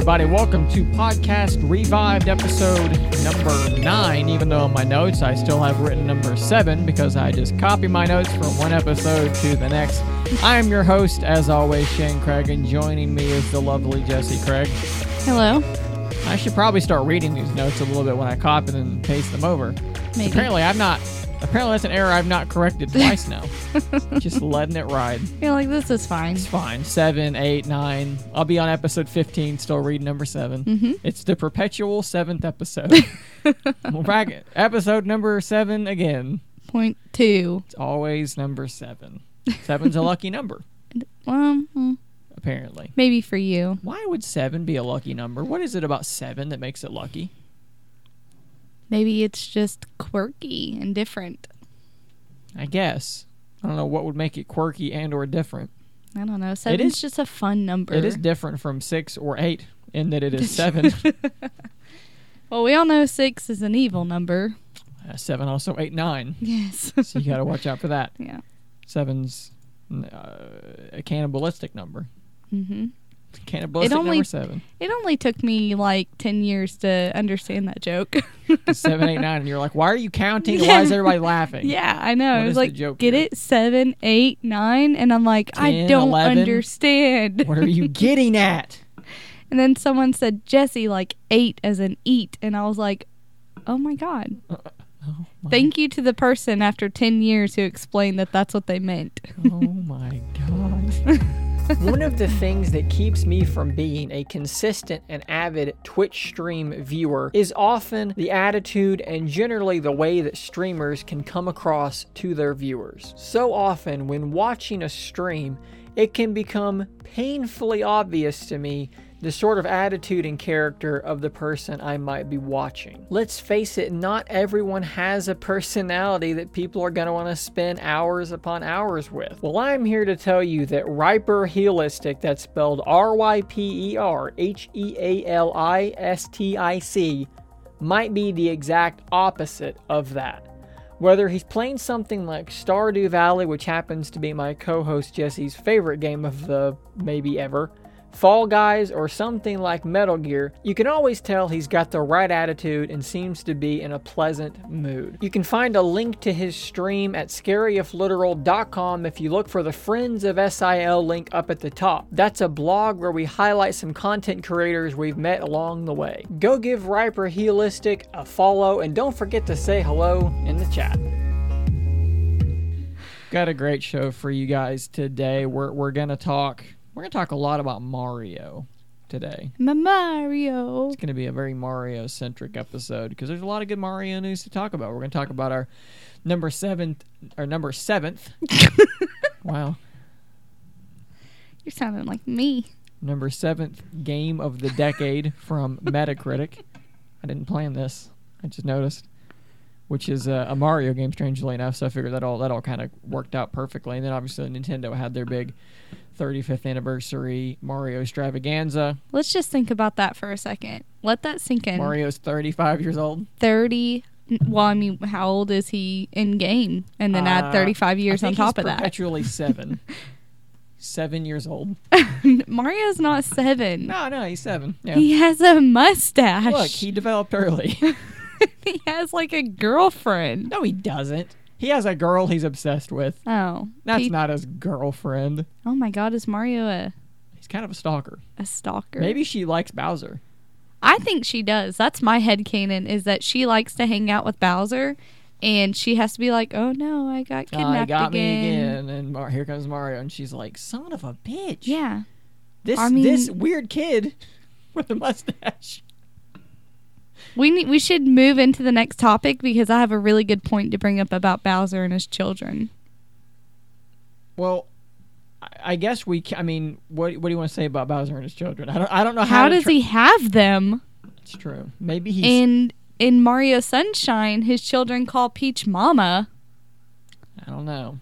everybody? Welcome to Podcast Revived episode number nine. Even though in my notes I still have written number seven because I just copy my notes from one episode to the next. I am your host, as always, Shane Craig, and joining me is the lovely Jesse Craig. Hello. I should probably start reading these notes a little bit when I copy them and paste them over. Apparently, I'm not. Apparently, that's an error I've not corrected twice now. just letting it ride. You're like, this is fine. It's fine. Seven, eight, nine. I'll be on episode 15, still reading number 7 Mm-hmm. It's the perpetual seventh episode. We're back at episode number seven again. Point two. It's always number seven. Seven's a lucky number, Well, mm, apparently. maybe for you. Why would seven be a lucky number? What is it about seven that makes it lucky? Maybe it's just quirky and different. I guess. I don't know what would make it quirky and or different. I don't know. Seven's is- just a fun number. It is different from six or eight in that it is seven. Well, we all know six is an evil number. Uh, seven also eight, nine. Yes. So you got to watch out for that. yeah. Seven's uh, a cannibalistic number. Hmm Cannibalistic It only- number seven. It only took me like 10 years to understand that joke. seven, eight, nine, and you're like, why are you counting? Why is everybody laughing? yeah, I know. What I was like, get here? it? Seven, eight, nine. And I'm like, I don't 11. understand. What are you getting at? And then someone said Jesse like ate as an eat, and I was like, oh my god. Oh my, Thank you to the person after 10 years who explained that that's what they meant. oh my god. One of the things that keeps me from being a consistent and avid Twitch stream viewer is often the attitude and generally the way that streamers can come across to their viewers. So often, when watching a stream, it can become painfully obvious to me the sort of attitude and character of the person I might be watching. Let's face it, not everyone has a personality that people are going to want to spend hours upon hours with. Well, I'm here to tell you that RyperHealistic, that's spelled R Y P E R H E A L I S T I C, might be the exact opposite of that. Whether he's playing something like Stardew Valley, which happens to be my co host Jesse's favorite game of the maybe ever, Fall Guys, or something like Metal Gear, you can always tell he's got the right attitude and seems to be in a pleasant mood. You can find a link to his stream at scaryifliteral.com if you look for the Friends of SIL link up at the top. That's a blog where we highlight some content creators we've met along the way. Go give RyperHealistic a follow and don't forget to say hello in the chat. Got a great show for you guys today. We're, we're gonna talk we're gonna talk a lot about Mario today. My Mario. It's gonna be a very Mario centric episode because there's a lot of good Mario news to talk about. We're gonna talk about our number seventh, our number seventh. wow, You're sounding like me. number seventh game of the decade from Metacritic. I didn't plan this. I just noticed. Which is uh, a Mario game, strangely enough. So I figured that all that all kind of worked out perfectly. And then obviously Nintendo had their big 35th anniversary Mario extravaganza. Let's just think about that for a second. Let that sink in. Mario's 35 years old. 30. Well, I mean, how old is he in game? And then Uh, add 35 years on top he's of that. Perpetually seven. seven years old. Mario's not seven. No, no, he's seven. Yeah. He has a mustache. Look, he developed early. he has like a girlfriend. no, he doesn't. He has a girl he's obsessed with. Oh. That's he- not his girlfriend. Oh my god, is Mario a, He's kind of a stalker. a stalker? Maybe she likes Bowser. I think she does. That's my head headcanon is that she likes to hang out with Bowser and she has to be like, Oh no, I got kidnapped got again. me again, and Mar- here comes Mario, and she's like, "Son of a bitch!" Yeah. this I mean- this weird kid with a mustache. We need, we should move into the next topic because I have a really good point to bring up about Bowser and his children. Well, I, guess we. I mean, what what do you want to say about Bowser and his children? I don't. I don't know how. How does tra- he have them? It's true. Maybe he's. And in Mario Sunshine, his children call Peach Mama. I don't know.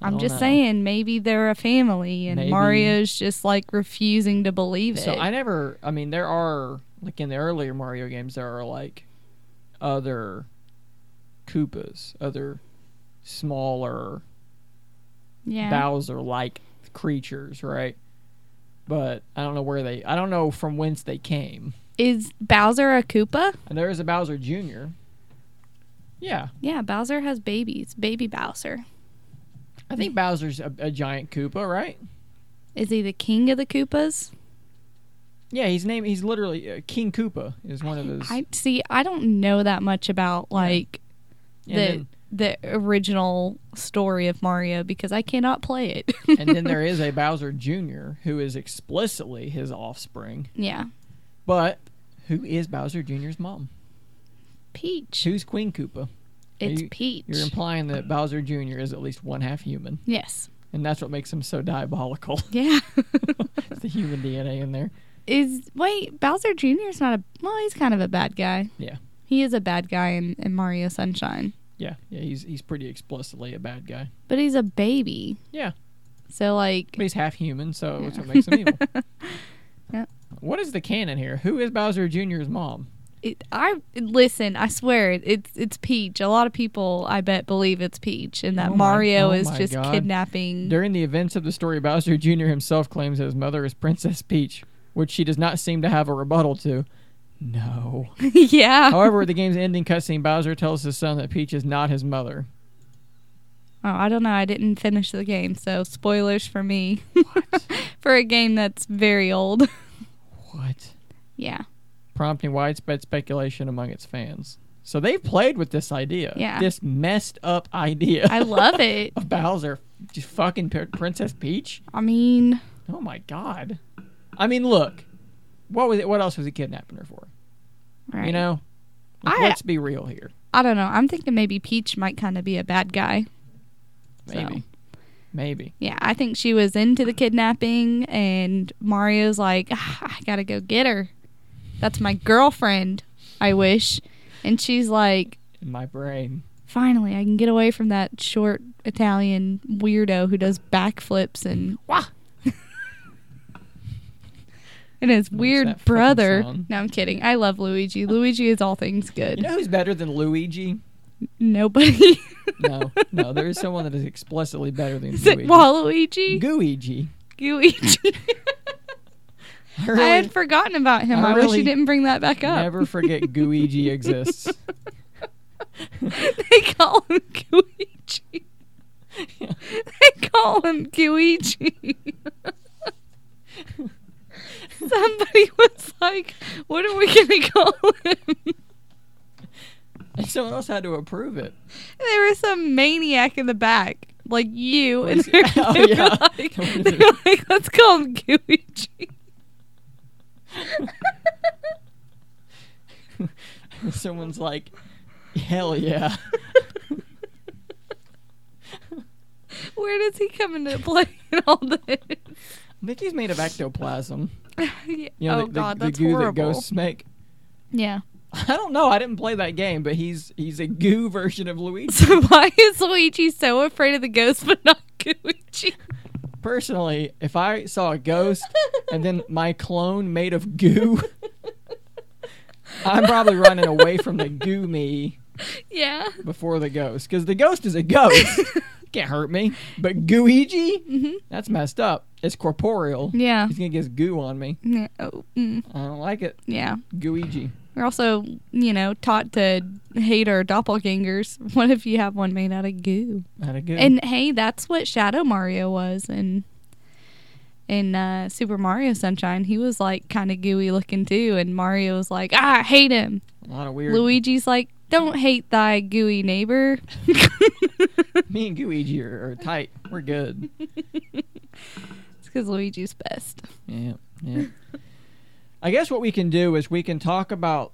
I I'm just know. saying, maybe they're a family, and Maybe. Mario's just like refusing to believe it. So I never. I mean, there are like in the earlier Mario games, there are like other Koopas, other smaller yeah. Bowser like creatures, right? but I don't know where they. I don't know from whence they came. Is Bowser a Koopa? And there is a Bowser Jr. Yeah, Yeah, Bowser has babies. Baby Bowser. I think Bowser's a, a giant Koopa, right? Is he the king of the Koopas? Yeah, he's named. He's literally uh, King Koopa is one of his. I see. I don't know that much about like and, the then, the original story of Mario because I cannot play it. and then there is a Bowser Jr. who is explicitly his offspring. yeah, But who is Bowser Jr.'s mom? Peach. Who's Queen Koopa? It's you- Peach. You're implying that Bowser Jr. is at least one half human, yes. and that's what makes him so diabolical. Yeah. it's the human DNA in there. Is wait Bowser Jr. is not a well. He's kind of a bad guy. Yeah. He is a bad guy in, in Mario Sunshine, Yeah, yeah, he's he's pretty explicitly a bad guy. but he's a baby. Yeah. So like, But he's half human, so that's what makes him evil. Yeah. What is the canon here? Who is Bowser Jr.'s mom? it, I listen. I swear it, it's it's Peach. A lot of people, I bet, believe it's Peach, and that Oh my- Mario oh is just God. kidnapping. During the events of the story, Bowser Jr. himself claims that his mother is Princess Peach, which she does not seem to have a rebuttal to. No. yeah. However, the game's ending cutscene, Bowser tells his son that Peach is not his mother. Oh, I don't know. I didn't finish the game, so spoilers for me. for a game that's very old. What? yeah. Prompting widespread speculation among its fans. So they've played with this idea. Yeah. This messed up idea I love it. of Bowser just fucking Princess Peach. I mean, Oh my god. I mean, look. What was it? What else was he kidnapping her for? right. You know. Like, I- let's be real here. I don't know. I'm thinking maybe Peach might kind of be a bad guy. Maybe. Maybe. Yeah, I think she was into the kidnapping, and Mario's like, "Ah, I gotta go get her. That's my girlfriend. I wish. And she's like, In my brain. finally, I can get away from that short Italian weirdo who does backflips and Wah! And his weird brother. No, I'm kidding. I love Luigi. Oh. Luigi is all things good. You know who's better than Luigi? Nobody. No, no. There is someone that is explicitly better than is it Luigi. Waluigi? Gooigi. Luigi. I I had forgotten about him. I I, wish really you didn't bring that back up. never forget Gooigi exists. they call him Guigi. they call him Guigi. Somebody was like, "What are we gonna call him?" And someone else had to approve it. there was some maniac in the back, like you, and they oh, they were yeah. like, they were like, "Let's call him Guigi." Someone's like, hell yeah. Where does he come into play in all this? I think he's made of ectoplasm. Yeah. You know, oh the, God, the, that's the goo horrible. that ghosts make. Yeah. I don't know. I didn't play that game, but he's he's a goo version of Luigi. So why is Luigi so afraid of the ghost but not Gooigi? Personally, if I saw a ghost and then my clone made of goo, I'm probably running away from the goo me yeah. before the ghost because the ghost is a ghost. Can't hurt me. But Gooigi, hmm that's messed up. It's corporeal. Yeah. He's gonna get his goo on me. Yeah. Oh, mm, I don't like it. yeah. Gooigi. We're also, you know, taught to hate our doppelgangers. What if you have one made out of goo? Not a goo. And hey, that's what Shadow Mario was in in uh, Super Mario Sunshine. He was like kind of gooey looking too, and Mario was like, ah, I hate him. a lot of weird. Luigi's like, don't hate thy gooey neighbor. Me and Gooigi are, are tight. We're good. It's because Luigi's best. Yeah, yeah. I guess what we can do is we can talk about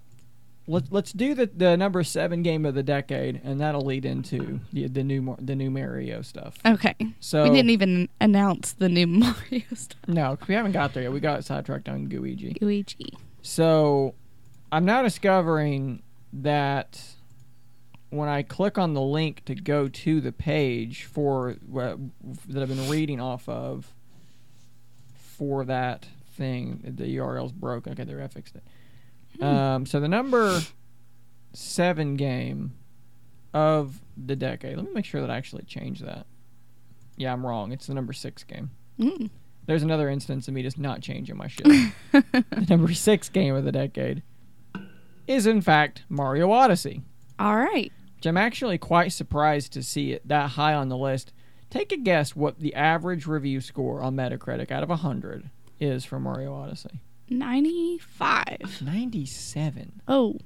let's let's do the, the number seven game of the decade, and that'll lead into the the new the new Mario stuff. Okay. So we didn't even announce the new Mario stuff. No, we haven't got there yet. We got sidetracked on Gooigi. Luigi. So I'm now discovering that when I click on the link to go to the page for wha- that I've been reading off of for that thing, the URL's broken. Okay, there I fixed it. Hmm. Um, so the number seven game of the decade. Let me make sure that I actually changed that. Yeah, I'm wrong. It's the number six game. Mm. there's another instance of me just not changing my shit. the number six game of the decade is in fact Mario Odyssey, All right. which I'm actually quite surprised to see it that high on the list. Take a guess what the average review score on Metacritic out of 100 is for Mario Odyssey. 95. 97. Oh,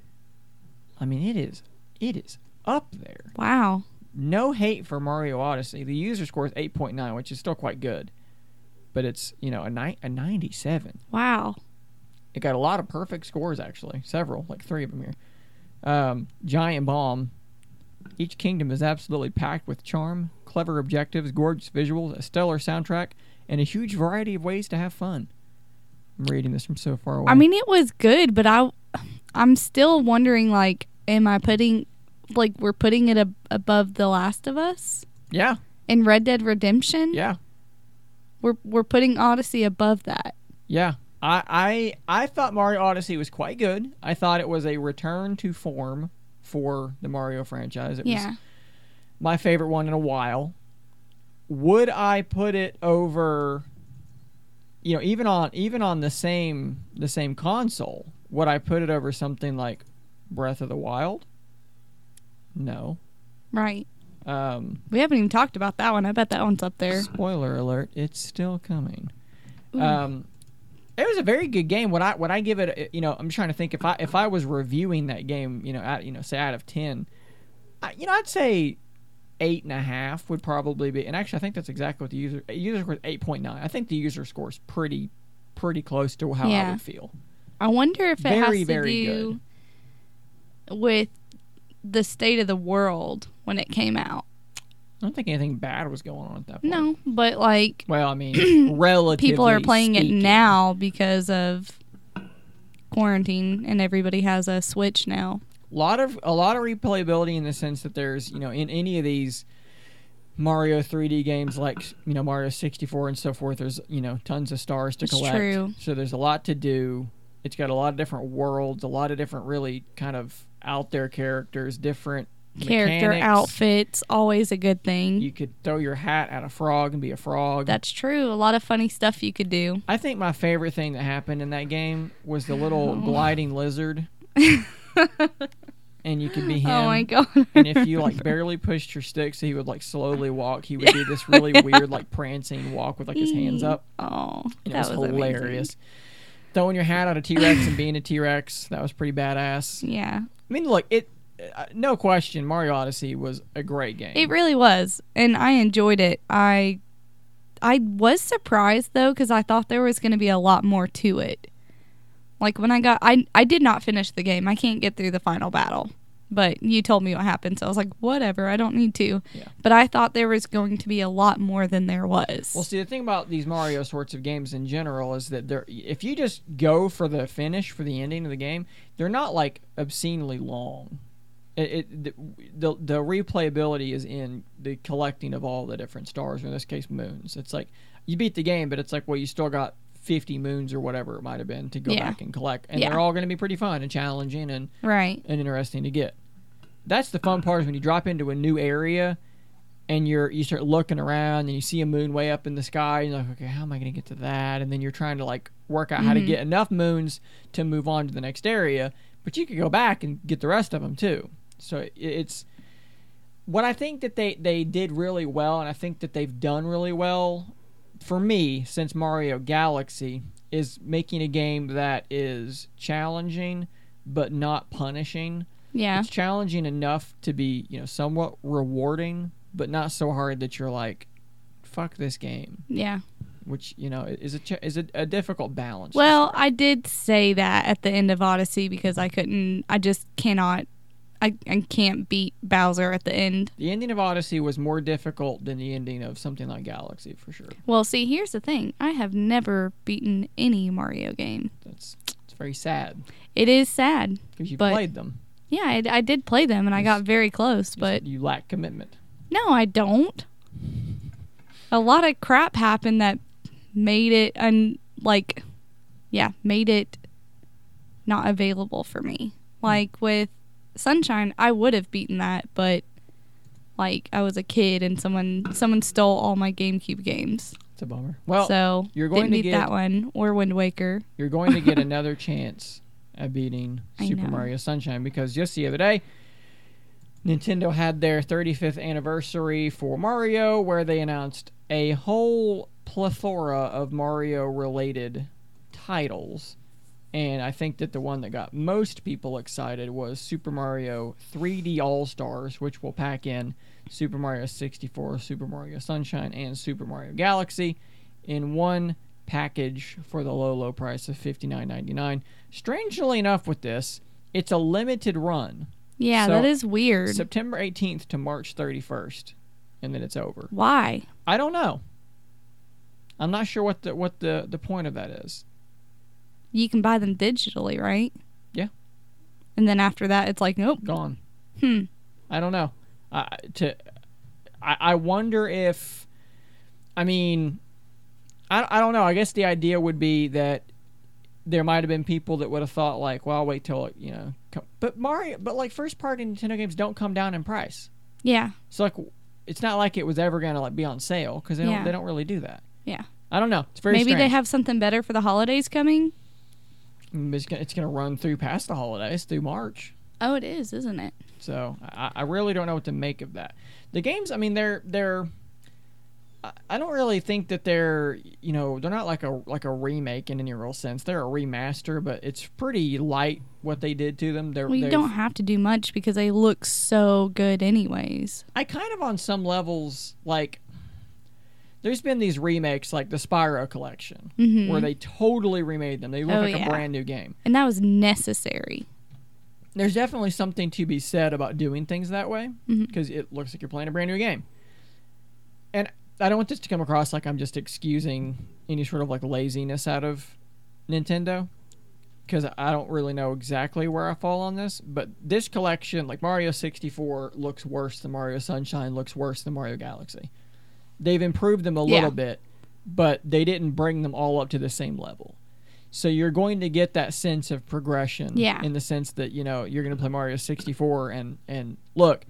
I mean, it is it is up there. wow. No hate for Mario Odyssey. The user score is 8.9, which is still quite good. But it's, you know, a, ni- a 97. Wow. It got a lot of perfect scores, actually. Several, like three of them here. Um, Giant Bomb. Each kingdom is absolutely packed with charm, clever objectives, gorgeous visuals, a stellar soundtrack, and a huge variety of ways to have fun. I'm reading this from so far away. I mean, it was good, but I, I'm still wondering, like, am I putting, like, we're putting it ab- above The Last of Us yeah, and Red Dead Redemption? yeah, We're, we're putting Odyssey above that. yeah. I, I I thought Mario Odyssey was quite good. I thought it was a return to form for the Mario franchise. It was Yeah. my favorite one in a while. Would I put it over you know, even on even on the same the same console, would I put it over something like Breath of the Wild? No. Right. Um We haven't even talked about that one. I bet that one's up there. spoiler alert, it's still coming. Um it was a very good game. When I when I give it, uh, you know, I'm trying to think if I if I was reviewing that game, you know, at you know, say out of ten, I, you know, I'd say eight and a half would probably be. And actually, I think that's exactly what the user uh, user score is eight point nine. I think the user score is pretty pretty close to how I would feel. I wonder if it Very, has to very do with the state of the world when it came out. I don't think anything bad was going on at that point. No, but like Well, I mean, relatively people are playing it now because of quarantine and everybody has a Switch now. lot of a lot of replayability in the sense that there's you know in any of these Mario 3D games like you know Mario 64 and so forth there's you know tons of stars to It's collect true. so there's a lot to do it's got a lot of different worlds a lot of different really kind of out there characters different Character mechanics. outfits always a good thing. you could throw your hat at a frog and be a frog That's true. A lot of funny stuff you could do. I think my favorite thing that happened in that game was the little Oh. gliding lizard and you could be oh him Oh my god. and if you like barely pushed your stick so he would like slowly walk he would do this really weird like prancing walk with like his hands up Oh, and it that was, was hilarious throwing your hat at a t-rex and being a t-rex that was pretty badass. Yeah. i mean look it no question mario odyssey was a great game It really was, and I enjoyed it. I I was surprised though because I thought there was going to be a lot more to it. Like when I got, I I did not finish the game. I can't get through the final battle, but you told me what happened, so I was like, whatever. I don't need to. Yeah. But I thought there was going to be a lot more than there was. well see the thing about these mario sorts of games in general is that they're if you just go for the finish for the ending of the game they're not like obscenely long it, it the, the the replayability is in the collecting of all the different stars or in this case moons it's like you beat the game but it's like well you still got 50 moons or whatever it might have been to go Yeah. back and collect and Yeah. they're all going to be pretty fun and challenging and, right. and interesting to get that's the fun part is when you drop into a new area and you're you start looking around and you see a moon way up in the sky and you're like okay how am i going to get to that and then you're trying to like work out how to Mhm. get enough moons to move on to the next area but you could go back and get the rest of them too so it's what i think that they they did really well and i think that they've done really well for me since mario galaxy is making a game that is challenging but not punishing Yeah. it's challenging enough to be you know somewhat rewarding but not so hard that you're like fuck this game Yeah. which you know is a ch- is a, a difficult balance Well. I did say that at the end of Odyssey because I couldn't. I just cannot. I, I can't beat Bowser at the end. the ending of odyssey was more difficult than the ending of something like galaxy for sure Well, see, here's the thing. I have never beaten any Mario game. that's it's very sad It is sad. because you played them Yeah, I, I did play them and I got very close, but you lack commitment no, I don't. A lot of crap happened that made it un like yeah, made it not available for me. Like with Sunshine, I would have beaten that, but like I was a kid and someone someone stole all my GameCube games. It's a bummer. Well, so you're going to beat get that one or Wind Waker. you're going to get another chance at beating I Super know. Mario Sunshine because just the other day, Nintendo had their 35th anniversary for Mario, where they announced a whole plethora of Mario related titles. And I think that the one that got most people excited was Super Mario 3D All Stars, which will pack in Super Mario 64, Super Mario Sunshine, and Super Mario Galaxy in one package for the low, low price of $59.99. Strangely enough, with this, it's a limited run. Yeah, So, that is weird. September 18th to March 31st, and then it's over. Why? I don't know. I'm not sure what the what the the point of that is. You can buy them digitally, right? Yeah. And then after that, it's like, nope. Gone. Hmm. I don't know. I to I, I wonder if I mean I I don't know. I guess the idea would be that there might have been people that would have thought like, well, I'll wait till it, you know. Come. But Mario, but like first party Nintendo games don't come down in price. Yeah. So like, it's not like it was ever gonna like be on sale because they don't they don't really do that. Yeah. I don't know. It's very Maybe they have something better for the holidays coming. It's gonna, it's gonna run through past the holidays through March. Oh, it is, isn't it? So I, I really don't know what to make of that. The games, I mean, they're they're. I- I don't really think that they're you know they're not like a like a remake in any real sense. They're a remaster, but it's pretty light what they did to them. They're Well, you don't have to do much because they look so good, anyways. I kind of on some levels like. There's been these remakes like the Spyro collection Mhm. where they totally remade them. They look Oh, like yeah. a brand new game. And that was necessary. there's definitely something to be said about doing things that way because it looks like you're playing a brand new game. And I don't want this to come across like I'm just excusing any sort of like laziness out of Nintendo because I don't really know exactly where I fall on this. But this collection, like Mario 64, looks worse than Mario Sunshine, looks worse than Mario Galaxy. They've improved them a Yeah. little bit, but they didn't bring them all up to the same level. So you're going to get that sense of progression Yeah. in the sense that, you know, you're going to play Mario 64 and and look,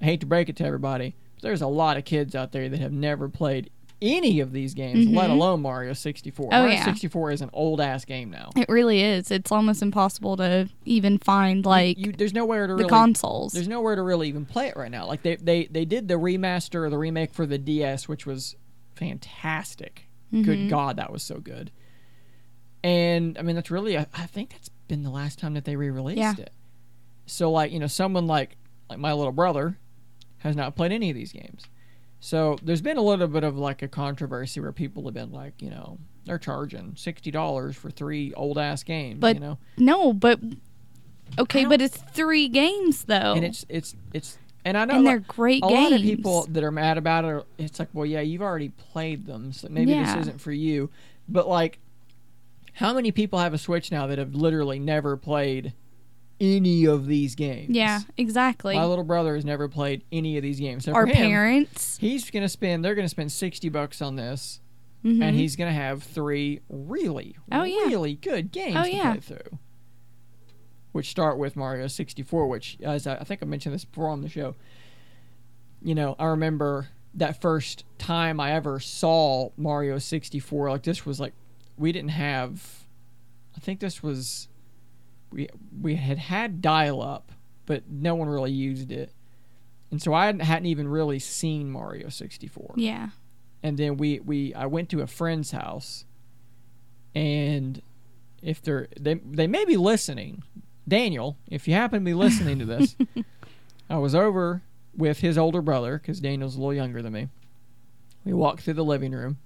I hate to break it to everybody, but there's a lot of kids out there that have never played any of these games, let Mhm. alone Mario 64. Oh, Mario yeah. 64 is an old ass game now. It really is. It's almost impossible to even find like you, there's nowhere to the really consoles. there's nowhere to really even play it right now. Like they they they did the remaster or the remake for the DS, which was fantastic. Good Mhm. God, that was so good. And I mean, that's really I, I think that's been the last time that they re-released Yeah. it. So like you know, someone like like my little brother has not played any of these games. So there's been a little bit of like a controversy where people have been like, you know, they're charging sixty dollars for three old ass games, But- you know, No, but okay, but it's three games though, and it's it's it's and I know and they're great a games. lot of people that are mad about it are, it's like well yeah you've already played them so maybe Yeah. this isn't for you but like how many people have a switch now that have literally never played any of these games Yeah, exactly. my little brother has never played any of these games so Our him, parents, he's gonna spend they're gonna spend 60 bucks on this Mhm. and he's gonna have three really Oh, yeah. really good games Oh, to yeah. play through which start with mario 64 which as I, I think i mentioned this before on the show you know i remember that first time i ever saw mario 64 like this was like we didn't have i think this was we we had had dial up but no one really used it. And so i hadn't, hadn't even really seen mario 64 yeah, and then we we I went to a friend's house, and if they're they they may be listening, Daniel, if you happen to be listening to this, I was over with his older brother because Daniel's a little younger than me. We walked through the living room,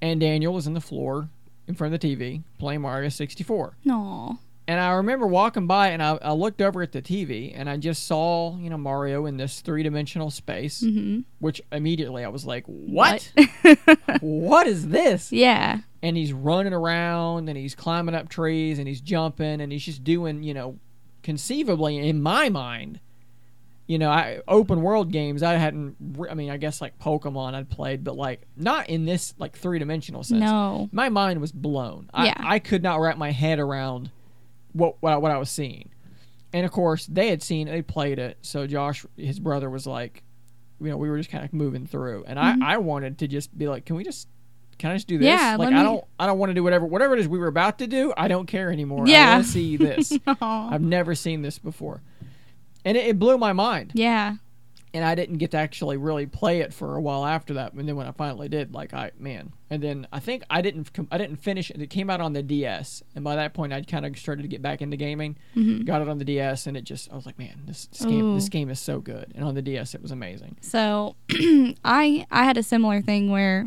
and Daniel was on the floor in front of the TV playing Mario 64. no, And I remember walking by and I, I looked over at the TV and I just saw, you know, Mario in this three dimensional space, hmm which immediately I was like, what? What? what is this? yeah, And he's running around and he's climbing up trees and he's jumping and he's just doing, you know, conceivably in my mind, you know, I open world games I hadn't. I mean, I guess like Pokemon I'd played, but like not in this like three dimensional sense. no, My mind was blown. Yeah. I, I could not wrap my head around what what I, what I was seeing. And of course, they had seen it, they played it. So Josh, his brother, was like, you know, we were just kind of moving through, and Mhm. I I wanted to just be like, can we just can I just do this? Yeah, like I don't I don't want to do whatever whatever it is we were about to do. I don't care anymore. I Yeah. want to see this. I've never seen this before, and it, it blew my mind. yeah. And I didn't get to actually really play it for a while after that. And then when I finally did, like I man, and then I think I didn't I didn't finish it. It came out on the DS, and by that point I'd kind of started to get back into gaming. Mhm. Got it on the DS, and it just I was like, man, this, this game this game is so good. And on the DS, it was amazing. So I I had a similar thing where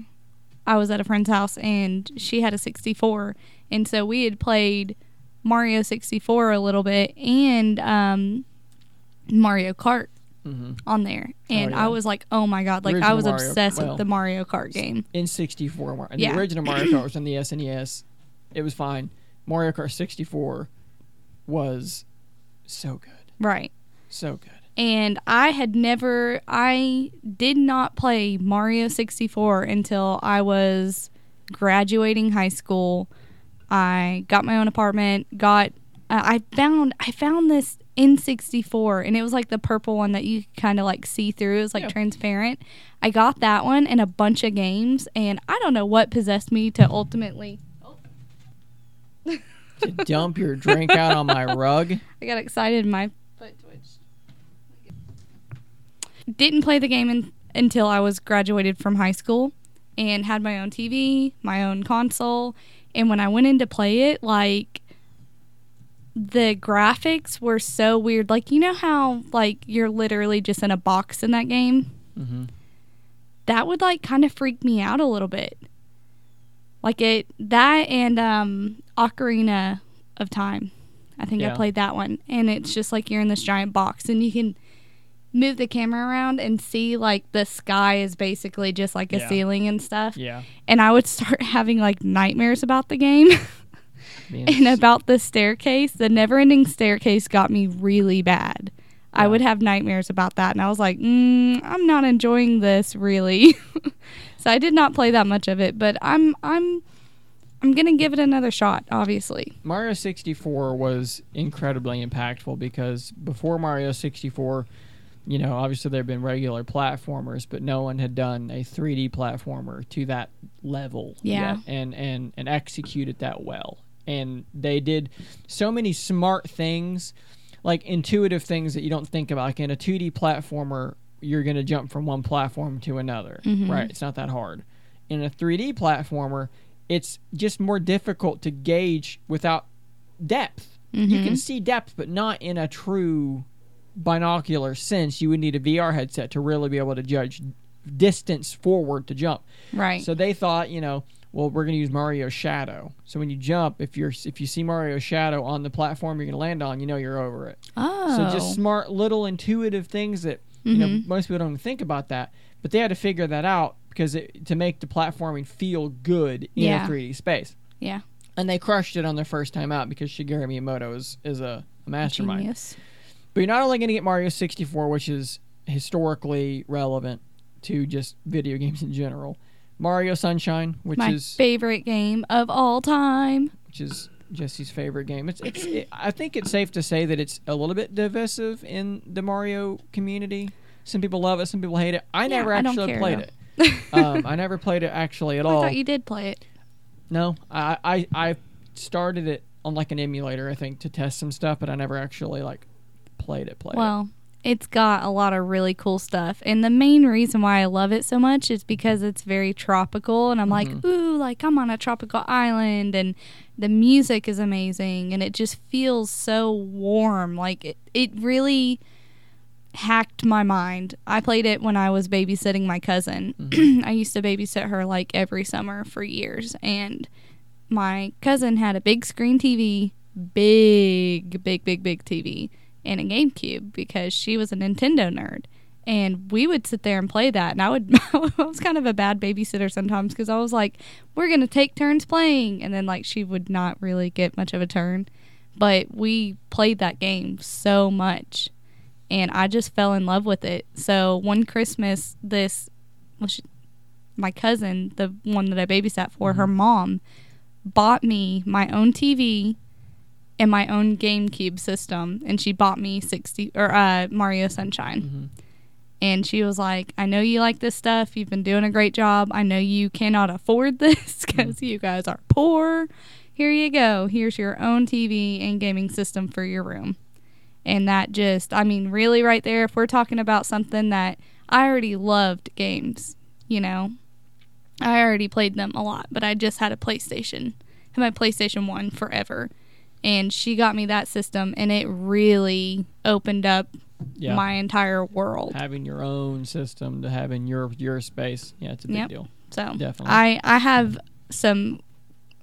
I was at a friend's house and she had a 64 and so we had played Mario 64 a little bit and um Mario Kart hmm on there and yeah. I was like oh my god like I was Mario- obsessed well- with the Mario Kart game. in 64 Mar- and Yeah. the original Mario Kart was on the SNES. It was fine. Mario Kart 64 was so good. Right. So good. and I had never I did not play Mario 64 until I was graduating high school. I got my own apartment, got uh, I found I found this N64 and it was like the purple one that you kind of like see through. It was like Yeah. transparent. I got that one and a bunch of games and I don't know what possessed me to ultimately To dump your drink out on my rug. I got excited my foot twitched. Didn't play the game in, until I was graduated from high school and had my own TV, my own console. And when I went in to play it, like the graphics were so weird. Like, you know how, like, you're literally just in a box in that game? hmm That would, like, kind of freak me out a little bit. Like, it, that and um, Ocarina of Time. I think I played that one. And it's just like you're in this giant box and you can move the camera around and see like the sky is basically just like a Yeah. ceiling and stuff. Yeah. And I would start having like nightmares about the game Being and about the staircase. The never ending staircase got me really bad. I would have nightmares about that. And I was like, mm, I'm not enjoying this really. so I did not play that much of it, but I'm, I'm, I'm gonna give it another shot. Obviously, Mario 64 was incredibly impactful because before Mario 64, you know, obviously there have been regular platformers, but no one had done a 3D platformer to that level Yeah. yet and, and, and executed that well. And they did so many smart things, like intuitive things that you don't think about. Like in a 2D platformer, you're going to jump from one platform to another, Mhm. right? It's not that hard. In a 3D platformer, it's just more difficult to gauge without depth. You can Mhm. see depth, but not in a true binocular sense. You would need a VR headset to really be able to judge distance forward to jump. right? So they thought, you know, well, we're going to use Mario Shadow. So when you jump, if you're if you see Mario Shadow on the platform you're going to land on, you know you're over it. oh, So just smart little intuitive things that you know Mhm. most people don't even think about that, but they had to figure that out because it, to make the platforming feel good in Yeah. a 3D space. Yeah. And they crushed it on their first time out because Shigeru Miyamoto is is a, a mastermind. Genius. But you're not only going to get Mario 64, which is historically relevant to just video games in general. Mario Sunshine, which is. My is favorite game of all time. which is Jesse's favorite game. It's it's. It, I think it's safe to say that it's a little bit divisive in the Mario community. Some people love it, some people hate it. I Yeah, never I actually care, played it. um, I never played it actually at I all. thought you did play it. No, I, I I started it on like an emulator, I think, to test some stuff, but I never actually like played it. Played it. Well, it's got a lot of really cool stuff. And the main reason why I love it so much is because it's very tropical. And I'm like, Mhm. ooh, like I'm on a tropical island. And the music is amazing. And it just feels so warm. Like it, it really hacked my mind. I played it when I was babysitting my cousin. I used to babysit her like every summer for years. And my cousin had a big screen TV, big, big, big, big TV, and a GameCube because she was a Nintendo nerd. And we would sit there and play that. And I would, I was kind of a bad babysitter sometimes because I was like, we're going to take turns playing. And then, like, she would not really get much of a turn. But we played that game so much. And I just fell in love with it. So one Christmas, this, well, she, my cousin, the one that I babysat for, her mm-hmm. mom bought me my own TV and my own GameCube system, and she bought me sixty or uh, Mario Sunshine. Mhm. And she was like, I know you like this stuff. You've been doing a great job. I know you cannot afford this because you guys are poor. Here you go. Here's your own TV and gaming system for your room. And that just, I mean, really, right there, if we're talking about something that I already loved games, you know, I already played them a lot, but I just had a PlayStation, had my PlayStation 1 forever. And she got me that system, and it really opened up Yeah. my entire world. having your own system to having your your space. Yeah, it's a big Yep. deal. So Definitely. I I have some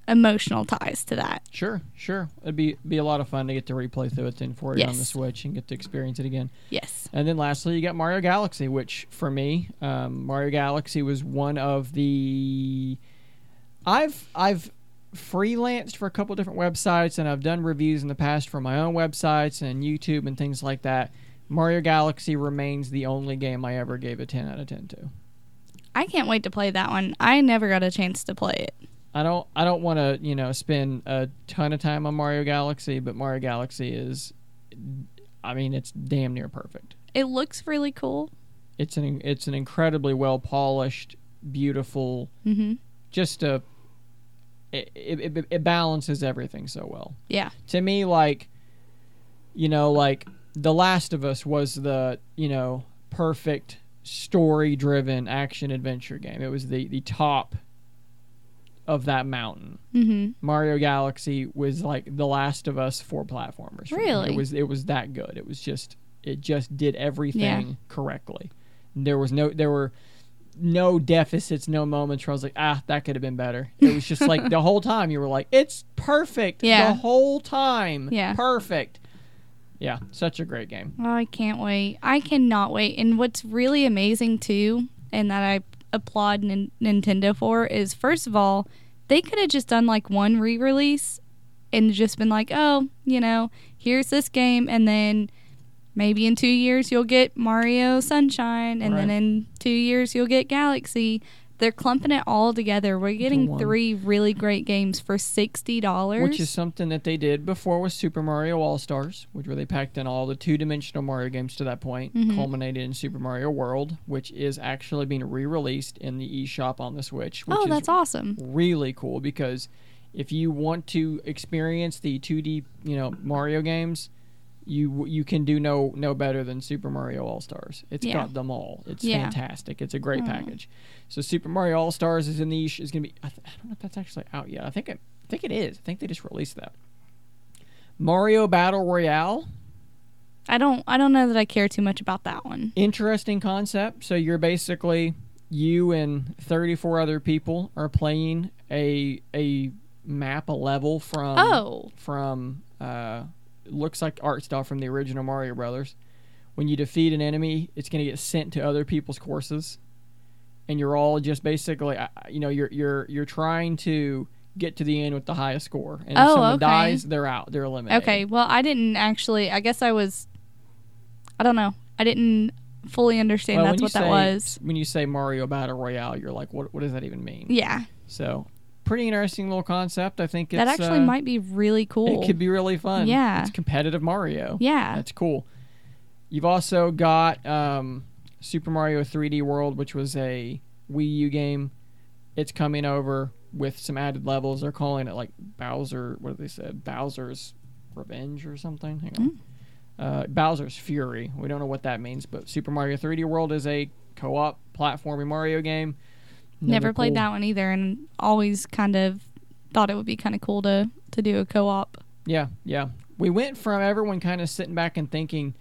emotional ties to that. Sure, sure. It'd be be a lot of fun to get to replay through it in 40 on the Switch and get to experience it again. Yes. And then lastly, you got Mario Galaxy, which for me, um, Mario Galaxy was one of the. I've I've freelanced for a couple different websites and I've done reviews in the past for my own websites and YouTube and things like that. Mario Galaxy remains the only game I ever gave a 10 out of 10 to. I can't wait to play that one. I never got a chance to play it. I don't I don't want to, you know, spend a ton of time on Mario Galaxy, but Mario Galaxy is I mean, it's damn near perfect. It looks really cool. It's an it's an incredibly well polished, beautiful, hmm just a it, it, it- balances everything so well. Yeah. To me like you know, like The Last of Us was the, you know, perfect story driven action adventure game. It was the the top of that mountain. hmm Mario Galaxy was like The Last of Us for platformers. for me. Really? It was it was that good. It was just it just did everything correctly. There was no there were no deficits, no moments where I was like, ah, that could have been better. It was just like the whole time you were like, it's perfect. Yeah. The whole time. Yeah. Perfect. Yeah, such a great game. Oh, I can't wait. I cannot wait. And what's really amazing too, and that I applaud Nin- Nintendo for, is first of all, they could have just done like one re-release and just been like, oh, you know, here's this game, and then maybe in two years you'll get Mario Sunshine, and then in two years you'll get Galaxy. They're clumping it all together. We're getting three really great games for sixty dollars. Which is something that they did before with Super Mario All Stars, which where they packed in all the two dimensional Mario games to that point, Mhm. culminated in Super Mario World, which is actually being re released in the eShop on the Switch. Which oh, is that's awesome. really cool because if you want to experience the 2D, you know, Mario games, you you can do no no better than Super Mario All Stars. It's Yeah. got them all. It's Yeah. fantastic. It's a great Oh. package. So Super Mario All Stars is in the is going to be. I, th- I don't know if that's actually out yet. I think it, I think it is. I think they just released that. Mario Battle Royale, I don't I don't know that I care too much about that one. interesting concept. So you're basically you and 34 other people are playing a a map, a level from Oh. from uh, looks like art style from the original Mario Brothers. When you defeat an enemy, it's going to get sent to other people's courses, and you're all just basically, you know, you're you're you're trying to get to the end with the highest score. And if Oh, someone okay. dies, they're out. They're eliminated. Okay, well, I didn't actually. I guess I was. I don't know. I didn't fully understand Well, that's what that was. When you say Mario Battle Royale, you're like, what what does that even mean? Yeah, So, pretty interesting little concept. I think it's, that actually uh, might be really cool. It could be really fun. Yeah. It's competitive Mario. Yeah. That's cool. You've also got um, Super Mario 3D World, which was a Wii U game. It's coming over with some added levels. They're calling it like Bowser. What did they said? Bowser's Revenge or something. Hang on. Uh, Bowser's Fury. We don't know what that means, but Super Mario 3D World is a co-op platforming Mario game. Never Another played cool- that one either, and always kind of thought it would be kind of cool to to do a co-op. Yeah, yeah. We went from everyone kind of sitting back and thinking,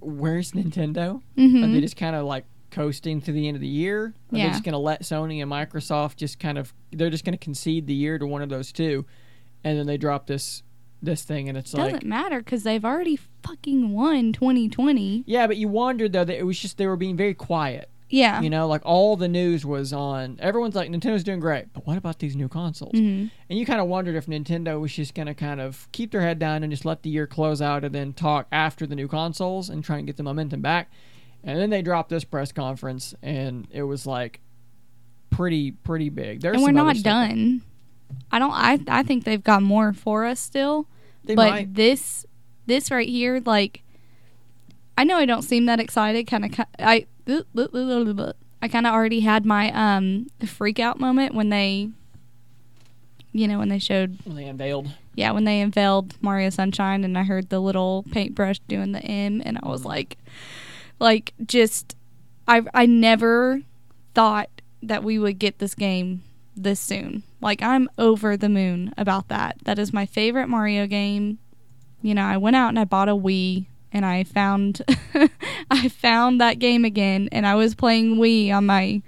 "Where's Nintendo?" hmm Are they just kind of like coasting to the end of the year? Are they Yeah. just going to let Sony and Microsoft just kind of? They're just going to concede the year to one of those two, and then they drop this this thing, and it's like Doesn't like, matter because they've already fucking won 2020. yeah. But you wondered though that it was just they were being very quiet. Yeah. You know, like all the news was on. Everyone's like, Nintendo's doing great, but what about these new consoles? hmm And you kind of wondered if Nintendo was just going to kind of keep their head down and just let the year close out and then talk after the new consoles and try and get the momentum back. And then they dropped this press conference and it was like pretty pretty big. There's and we're not done. I don't. I I think they've got more for us still. They but might. this this right here, like, I know I don't seem that excited. Kind of, I I kind of already had my um freak out moment when they, you know, when they showed When they unveiled. yeah, when they unveiled Mario Sunshine and I heard the little paintbrush doing the M and I was Mhm. like like just I I never thought that we would get this game this soon. Like I'm over the moon about that. That is my favorite Mario game. You know, I went out and I bought a Wii and I found I found that game again and I was playing Wii on my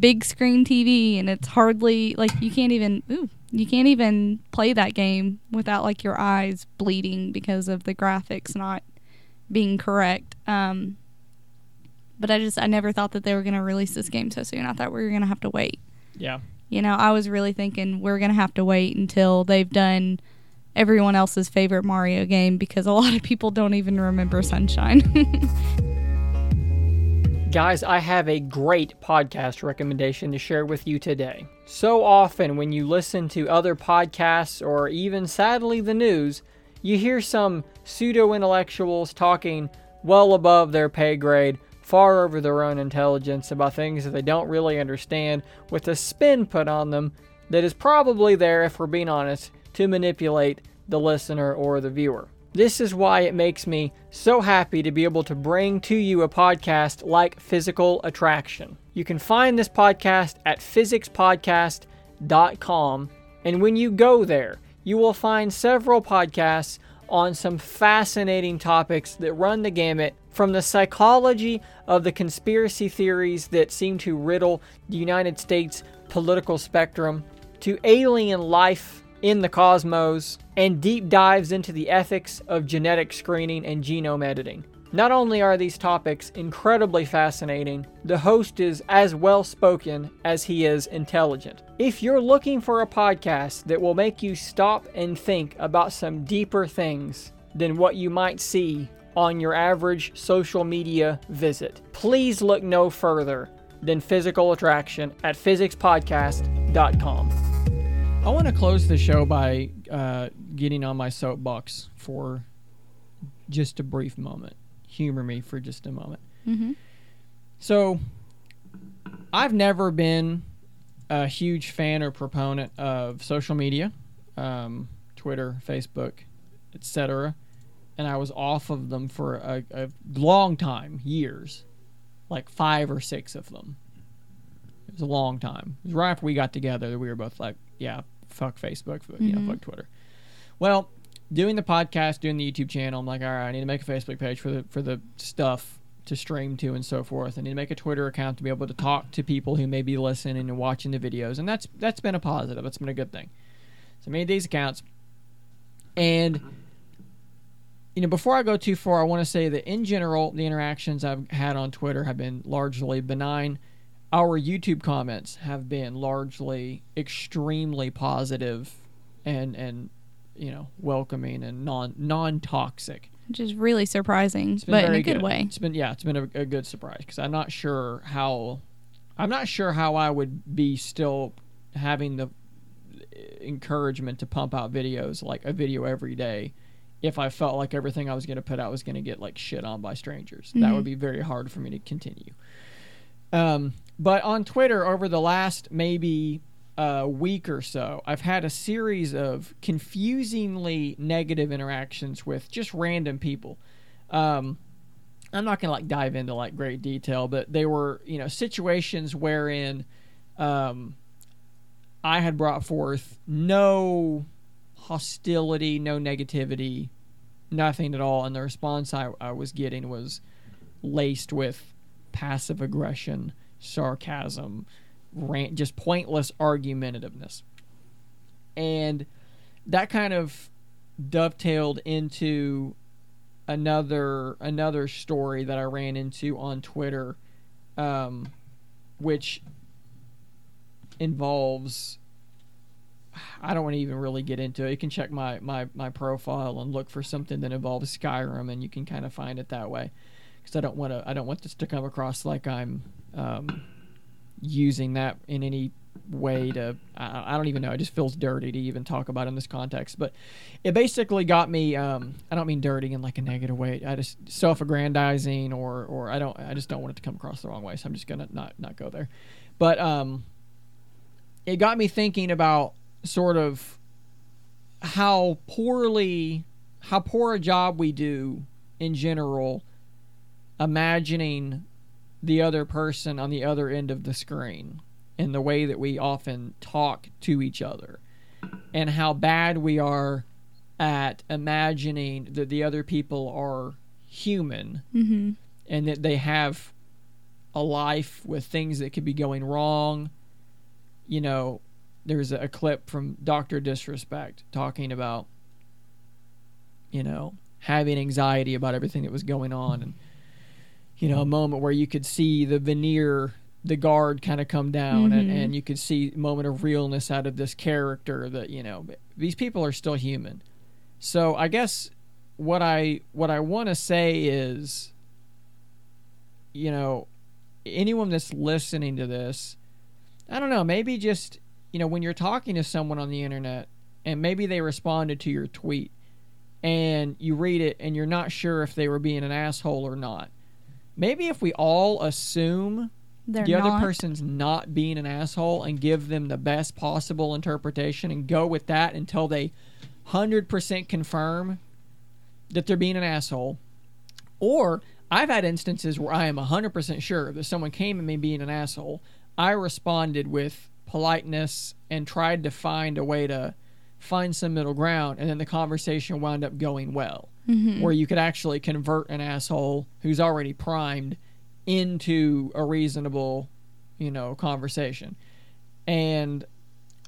big screen TV and it's hardly like you can't even ooh, you can't even play that game without like your eyes bleeding because of the graphics not being correct. Um but I just I never thought that they were going to release this game so soon. I thought we were going to have to wait. Yeah. You know, I was really thinking we're going to have to wait until they've done everyone else's favorite Mario game because a lot of people don't even remember Sunshine. Guys, I have a great podcast recommendation to share with you today. So often, when you listen to other podcasts or even sadly the news, you hear some pseudo intellectuals talking well above their pay grade, far over their own intelligence about things that they don't really understand, with a spin put on them that is probably there, if we're being honest, to manipulate the listener or the viewer. This is why it makes me so happy to be able to bring to you a podcast like Physical Attraction. You can find this podcast at physicspodcast.com, and when you go there, you will find several podcasts on some fascinating topics that run the gamut from the psychology of the conspiracy theories that seem to riddle the United States political spectrum to alien life in the cosmos and deep dives into the ethics of genetic screening and genome editing. Not only are these topics incredibly fascinating, the host is as well spoken as he is intelligent. If you're looking for a podcast that will make you stop and think about some deeper things than what you might see on your average social media visit, please look no further than Physical Attraction at physicspodcast.com. I want to close the show by uh, getting on my soapbox for just a brief moment. Humor me for just a moment. hmm So, I've never been a huge fan or proponent of social media, um, Twitter, Facebook, etc. And I was off of them for a, a long time, years, like five or six of them. It was a long time. It was right after we got together that we were both like, yeah, fuck Facebook, but, you know, fuck mm-hmm. Twitter. Well, doing the podcast, doing the YouTube channel, I'm like, all right, I need to make a Facebook page for the for the stuff to stream to and so forth. I need to make a Twitter account to be able to talk to people who may be listening and watching the videos, and that's that's been a positive. That's been a good thing. So I made these accounts, and you know, before I go too far, I want to say that in general, the interactions I've had on Twitter have been largely benign. Our YouTube comments have been largely extremely positive and and you know welcoming and non non toxic. Which is really surprising, but in a good, way. It's been yeah, it's been a, a good surprise because I'm not sure how, I'm not sure how I would be still having the encouragement to pump out videos like a video every day if I felt like everything I was going to put out was going to get like shit on by strangers. That Mhm. would be very hard for me to continue. Um, but on Twitter over the last maybe uh, week or so, I've had a series of confusingly negative interactions with just random people. Um, I'm not gonna like dive into like great detail, but they were you know situations wherein um, I had brought forth no hostility, no negativity, nothing at all, and the response I, I was getting was laced with passive aggression, sarcasm, rant, just pointless argumentativeness, and that kind of dovetailed into another another story that I ran into on Twitter, um, which involves. I don't want to even really get into it. You can check my, my, my profile and look for something that involves Skyrim, and you can kind of find it that way. Because I don't want to I don't want this to come across like I'm um, using that in any way to I, I don't even know. It just feels dirty to even talk about in this context. But it basically got me. Um, I don't mean dirty in like a negative way. I just self-aggrandizing or or I don't. I just don't want it to come across the wrong way. So I'm just gonna not not go there. But um, it got me thinking about sort of how poorly how poor a job we do in general imagining the other person on the other end of the screen in the way that we often talk to each other and how bad we are at imagining that the other people are human Mm-hmm. and that they have a life with things that could be going wrong. You know, there's a clip from Dr. Disrespect talking about, you know, having anxiety about everything that was going on and, you know, a moment where you could see the veneer, the guard kind of come down and, Mhm. and you could see a moment of realness out of this character that, you know, these people are still human. So I guess what I what I want to say is you know anyone that's listening to this I don't know maybe just you know when you're talking to someone on the internet and maybe they responded to your tweet and you read it and you're not sure if they were being an asshole or not maybe if we all assume They're the not. other person's not being an asshole and give them the best possible interpretation and go with that until they 100% confirm that they're being an asshole. Or I've had instances where I am 100% sure that someone came at me being an asshole. I responded with politeness and tried to find a way to find some middle ground, and then the conversation wound up going well Mhm. where you could actually convert an asshole who's already primed into a reasonable, you know, conversation. And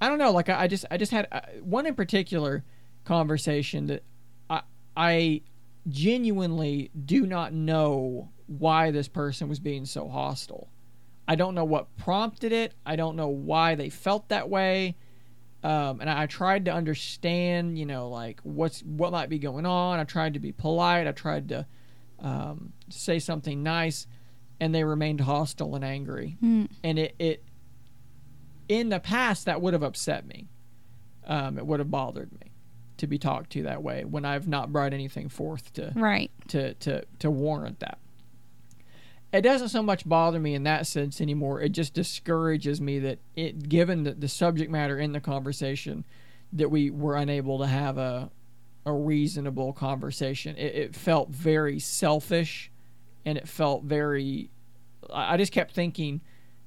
I don't know, like I, I just I just had uh, one in particular conversation that I I genuinely do not know why this person was being so hostile. I don't know what prompted it. I don't know why they felt that way. Um, and I, I tried to understand, you know, like what's what might be going on. I tried to be polite. I tried to um, say something nice, and they remained hostile and angry. Mm. And it, it in the past that would have upset me. Um, it would have bothered me to be talked to that way when I've not brought anything forth to Right. to to to warrant that. It doesn't so much bother me in that sense anymore. It just discourages me that it, given the, the subject matter in the conversation, that we were unable to have a a reasonable conversation. It, it felt very selfish, and it felt very. I just kept thinking,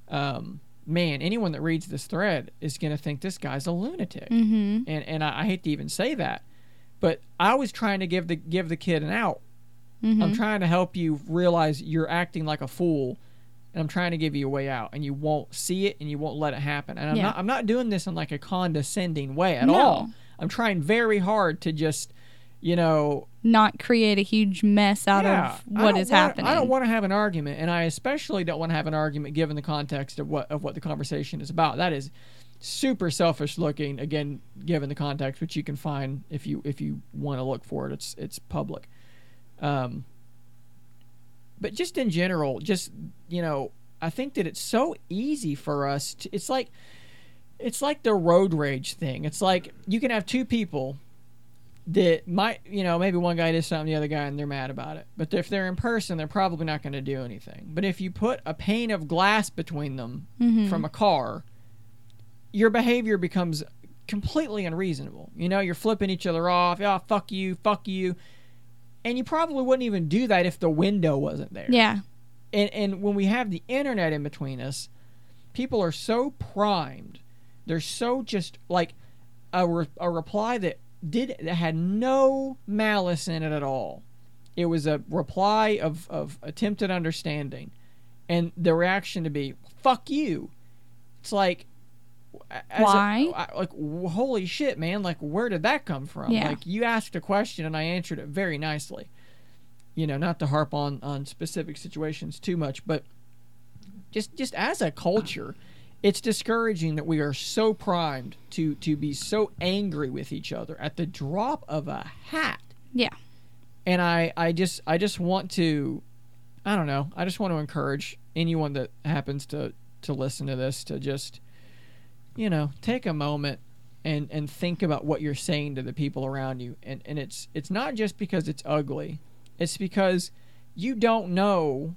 um, man, anyone that reads this thread is going to think this guy's a lunatic Mm-hmm. and and I, I hate to even say that, but I was trying to give the give the kid an out. Mm-hmm. I'm trying to help you realize you're acting like a fool, and I'm trying to give you a way out, and you won't see it, and you won't let it happen. And I'm Yeah. not I'm not doing this in like a condescending way at No. all. I'm trying very hard to just, you know, Not create a huge mess out yeah, of what is wanna- happening. I don't want to have an argument, and I especially don't want to have an argument given the context of what of what the conversation is about. That is super selfish looking. Again, given the context, which you can find if you if you want to look for it. It's it's public. Um, but just in general, just you know, I think that it's so easy for us. To, it's like it's like the road rage thing. It's like you can have two people that might, you know, maybe one guy does something, the other guy, and they're mad about it. But if they're in person, they're probably not going to do anything. But if you put a pane of glass between them Mhm. from a car, your behavior becomes completely unreasonable. You know, you're flipping each other off. Oh, fuck you, fuck you. And you probably wouldn't even do that if the window wasn't there Yeah. and and when we have the internet in between us, people are so primed. They're so just like a, re- a reply that did that had no malice in it at all. It was a reply of of attempted understanding, and the reaction to be "fuck you." It's like a- Why? Like holy shit, man! Like where did that come from? Yeah. Like you asked a question and I answered it very nicely you know, not to harp on on specific situations too much, but just just as a culture, it's discouraging that we are so primed to to be so angry with each other at the drop of a hat. Yeah. And I I just I just want to I don't know, I just want to encourage anyone that happens to to listen to this to just you know, take a moment and and think about what you're saying to the people around you. And and it's it's not just because it's ugly. It's because you don't know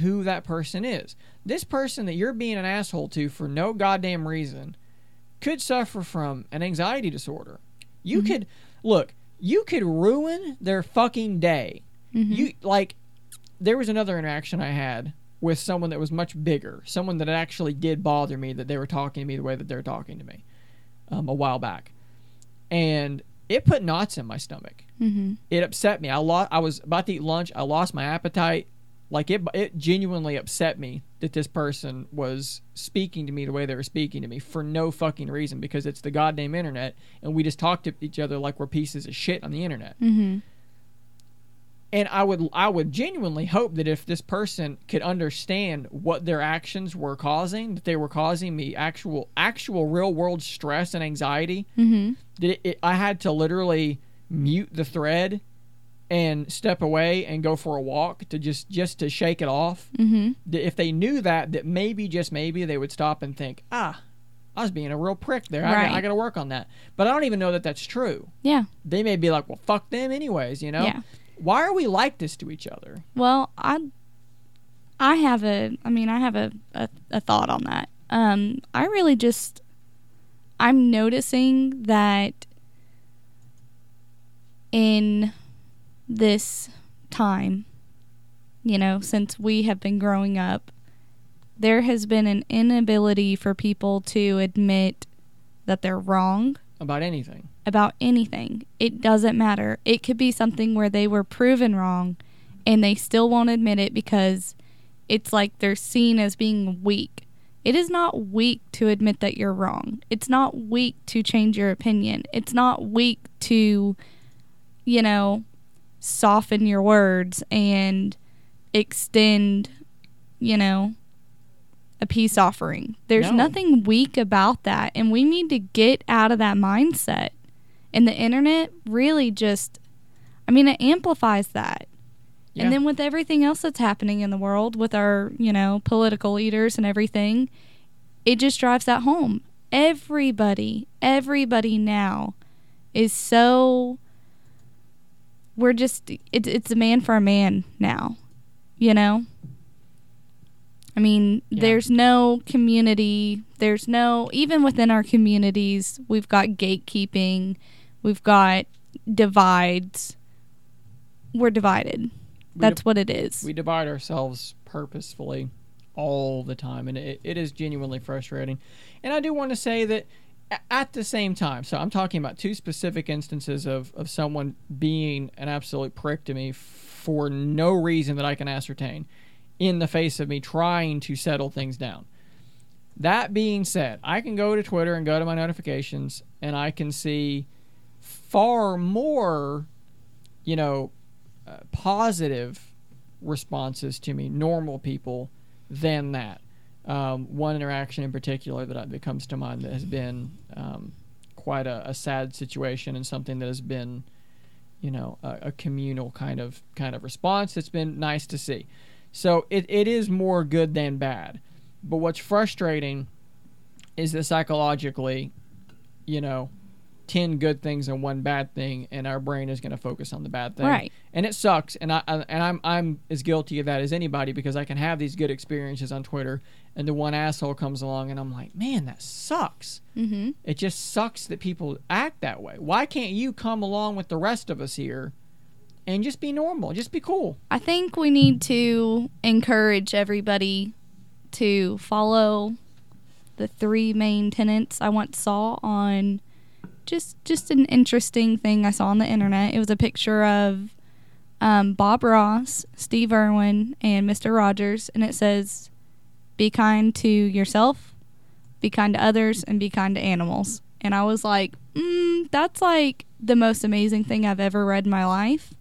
who that person is. This person that you're being an asshole to for no goddamn reason could suffer from an anxiety disorder. You Mhm. could look, you could ruin their fucking day. Mhm. You like there was another interaction I had with someone that was much bigger, someone that actually did bother me that they were talking to me the way that they're talking to me um, a while back, and it put knots in my stomach. Mhm. It upset me. I lost. I was about to eat lunch. I lost my appetite. Like it, it genuinely upset me that this person was speaking to me the way they were speaking to me for no fucking reason because it's the goddamn internet and we just talk to each other like we're pieces of shit on the internet Mhm. And I would I would genuinely hope that if this person could understand what their actions were causing, that they were causing me actual actual real world stress and anxiety, Mhm. that it, it, I had to literally mute the thread and step away and go for a walk to just just to shake it off. Mhm. That if they knew that, that maybe just maybe they would stop and think, ah, I was being a real prick there. I, Right. got, I got to work on that. But I don't even know that that's true. Yeah. They may be like, well, fuck them anyways. You know. Yeah. Why are we like this to each other? Well, I I have a I mean, I have a a, a thought on that. Um I really just I'm noticing that in this time, you know, since we have been growing up, there has been an inability for people to admit that they're wrong about anything. about anything. It doesn't matter. It could be something where they were proven wrong and they still won't admit it because it's like they're seen as being weak. It is not weak to admit that you're wrong. It's not weak to change your opinion. It's not weak to, you know, soften your words and extend, you know, a peace offering. There's No. nothing weak about that. And we need to get out of that mindset. And the internet really just, I mean, it amplifies that. Yeah. And then with everything else that's happening in the world, with our, you know, political leaders and everything, it just drives that home. Everybody, everybody now is so. We're just, it, it's a man for a man now, you know? I mean, Yeah. there's no community. There's no, even within our communities, we've got gatekeeping, we've got divides. We're divided. We That's what it is. We divide ourselves purposefully all the time, and it, it is genuinely frustrating. And I do want to say that at the same time, so I'm talking about two specific instances of, of someone being an absolute prick to me for no reason that I can ascertain in the face of me trying to settle things down. That being said, I can go to Twitter and go to my notifications, and I can see far more, you know, uh, positive responses to me, normal people, than that. Um, one interaction in particular that, that comes to mind that has been um, quite a, a sad situation and something that has been, you know, a, a communal kind of kind of response. That's been nice to see. So it, it is more good than bad. But what's frustrating is that psychologically, you know, 10 good things and one bad thing and our brain is going to focus on the bad thing Right. and it sucks and i I- and i'm i'm as guilty of that as anybody because i can have these good experiences on twitter and the one asshole comes along and i'm like man that sucks Mm-hmm. it just sucks that people act that way why can't you come along with the rest of us here and just be normal just be cool I think we need to encourage everybody to follow the three main tenets I once saw on just just an interesting thing I saw on the internet. It was a picture of um, Bob Ross, Steve Irwin, and Mr. Rogers, and it says, "Be kind to yourself, be kind to others, and be kind to animals." And I was like, mm, "That's like the most amazing thing I've ever read in my life,"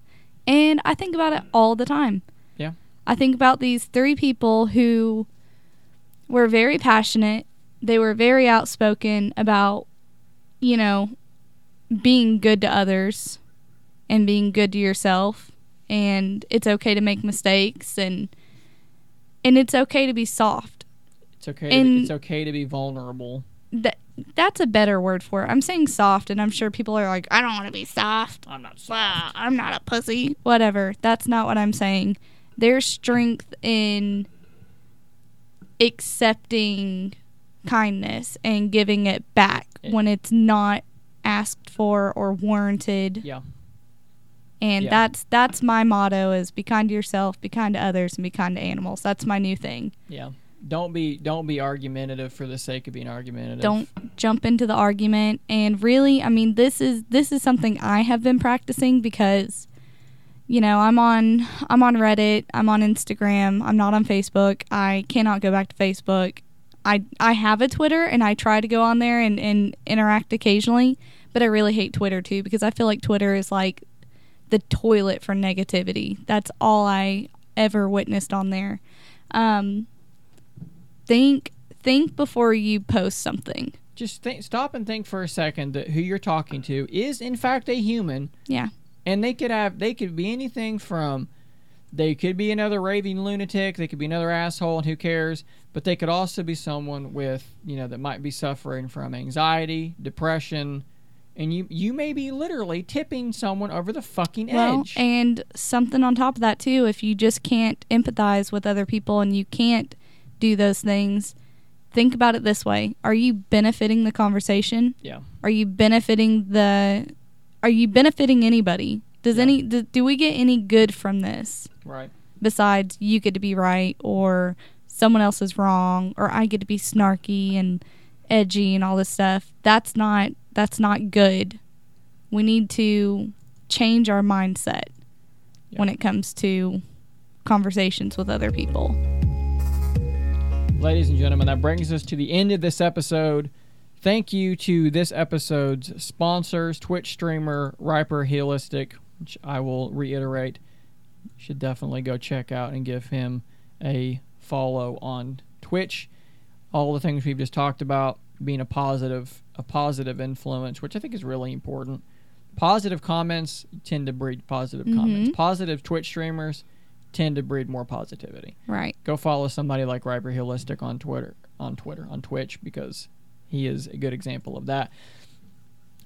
and I think about it all the time. Yeah. I think about these three people who were very passionate. They were very outspoken about, you know, being good to others and being good to yourself. And it's okay to make mistakes and and it's okay to be soft. it's okay to be, it's okay to be vulnerable That that's a better word for it. I'm saying soft, and I'm sure people are like, I don't want to be soft. I'm not soft. Well, I'm not a pussy. Whatever. That's not what I'm saying. There's strength in accepting kindness and giving it back Yeah. when it's not asked for or warranted. Yeah. And Yeah. that's that's my motto is be kind to yourself, be kind to others, and be kind to animals. That's my new thing. Yeah. Don't be don't be argumentative for the sake of being argumentative. don't jump into the argument. And really i mean this is this is something i have been practicing because you know i'm on i'm on reddit i'm on instagram i'm not on facebook. I cannot go back to facebook. I i have a twitter and i try to go on there and, and interact occasionally but i really hate twitter too because i feel like twitter is like the toilet for negativity. That's all i ever witnessed on there. Um think think before you post something Just think, stop and think for a second that who you're talking to is in fact a human, yeah and they could have they could be anything from they could be another raving lunatic, they could be another asshole, and who cares? But they could also be someone with you know that might be suffering from anxiety, depression, and you you may be literally tipping someone over the fucking Well, edge. and something on top of that too, if you just can't empathize with other people and you can't do those things, think about it this way: Are you benefiting the conversation? yeah, Are you benefiting the? Are you benefiting anybody? Does Yeah. any do, do we get any good from this right. besides you get to be right or someone else is wrong or I get to be snarky and edgy and all this stuff? That's not that's not good. We need to change our mindset Yeah. when it comes to conversations with other people. Ladies and gentlemen, that brings us to the end of this episode. Thank you to this episode's sponsors, Twitch streamer RyperHealistic, which I will reiterate. You should definitely go check out and give him a follow on Twitch. All the things we've just talked about being a positive a positive influence, which I think is really important. Positive comments tend to breed positive comments. Mhm. Positive Twitch streamers tend to breed more positivity Right. go follow somebody like RyperHealistic on Twitter, on Twitter, on Twitch because he is a good example of that.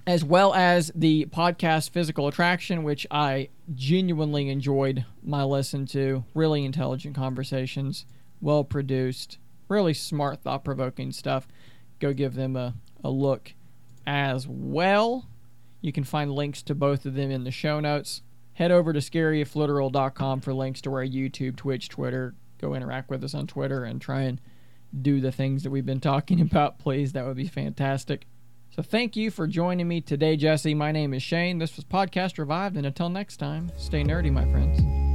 As well as the podcast Physical Attraction, which I genuinely enjoyed my listen to. Really intelligent conversations, well produced, really smart, thought provoking stuff. Go give them a, a look as well. You can find links to both of them in the show notes. Head over to scaryifliteral.com for links to our YouTube, Twitch, Twitter. Go interact with us on Twitter and try and do the things that we've been talking about, please. That would be fantastic. So thank you for joining me today, Jesse. My name is Shane. This was Podcast Revived, and until next time, stay nerdy, my friends.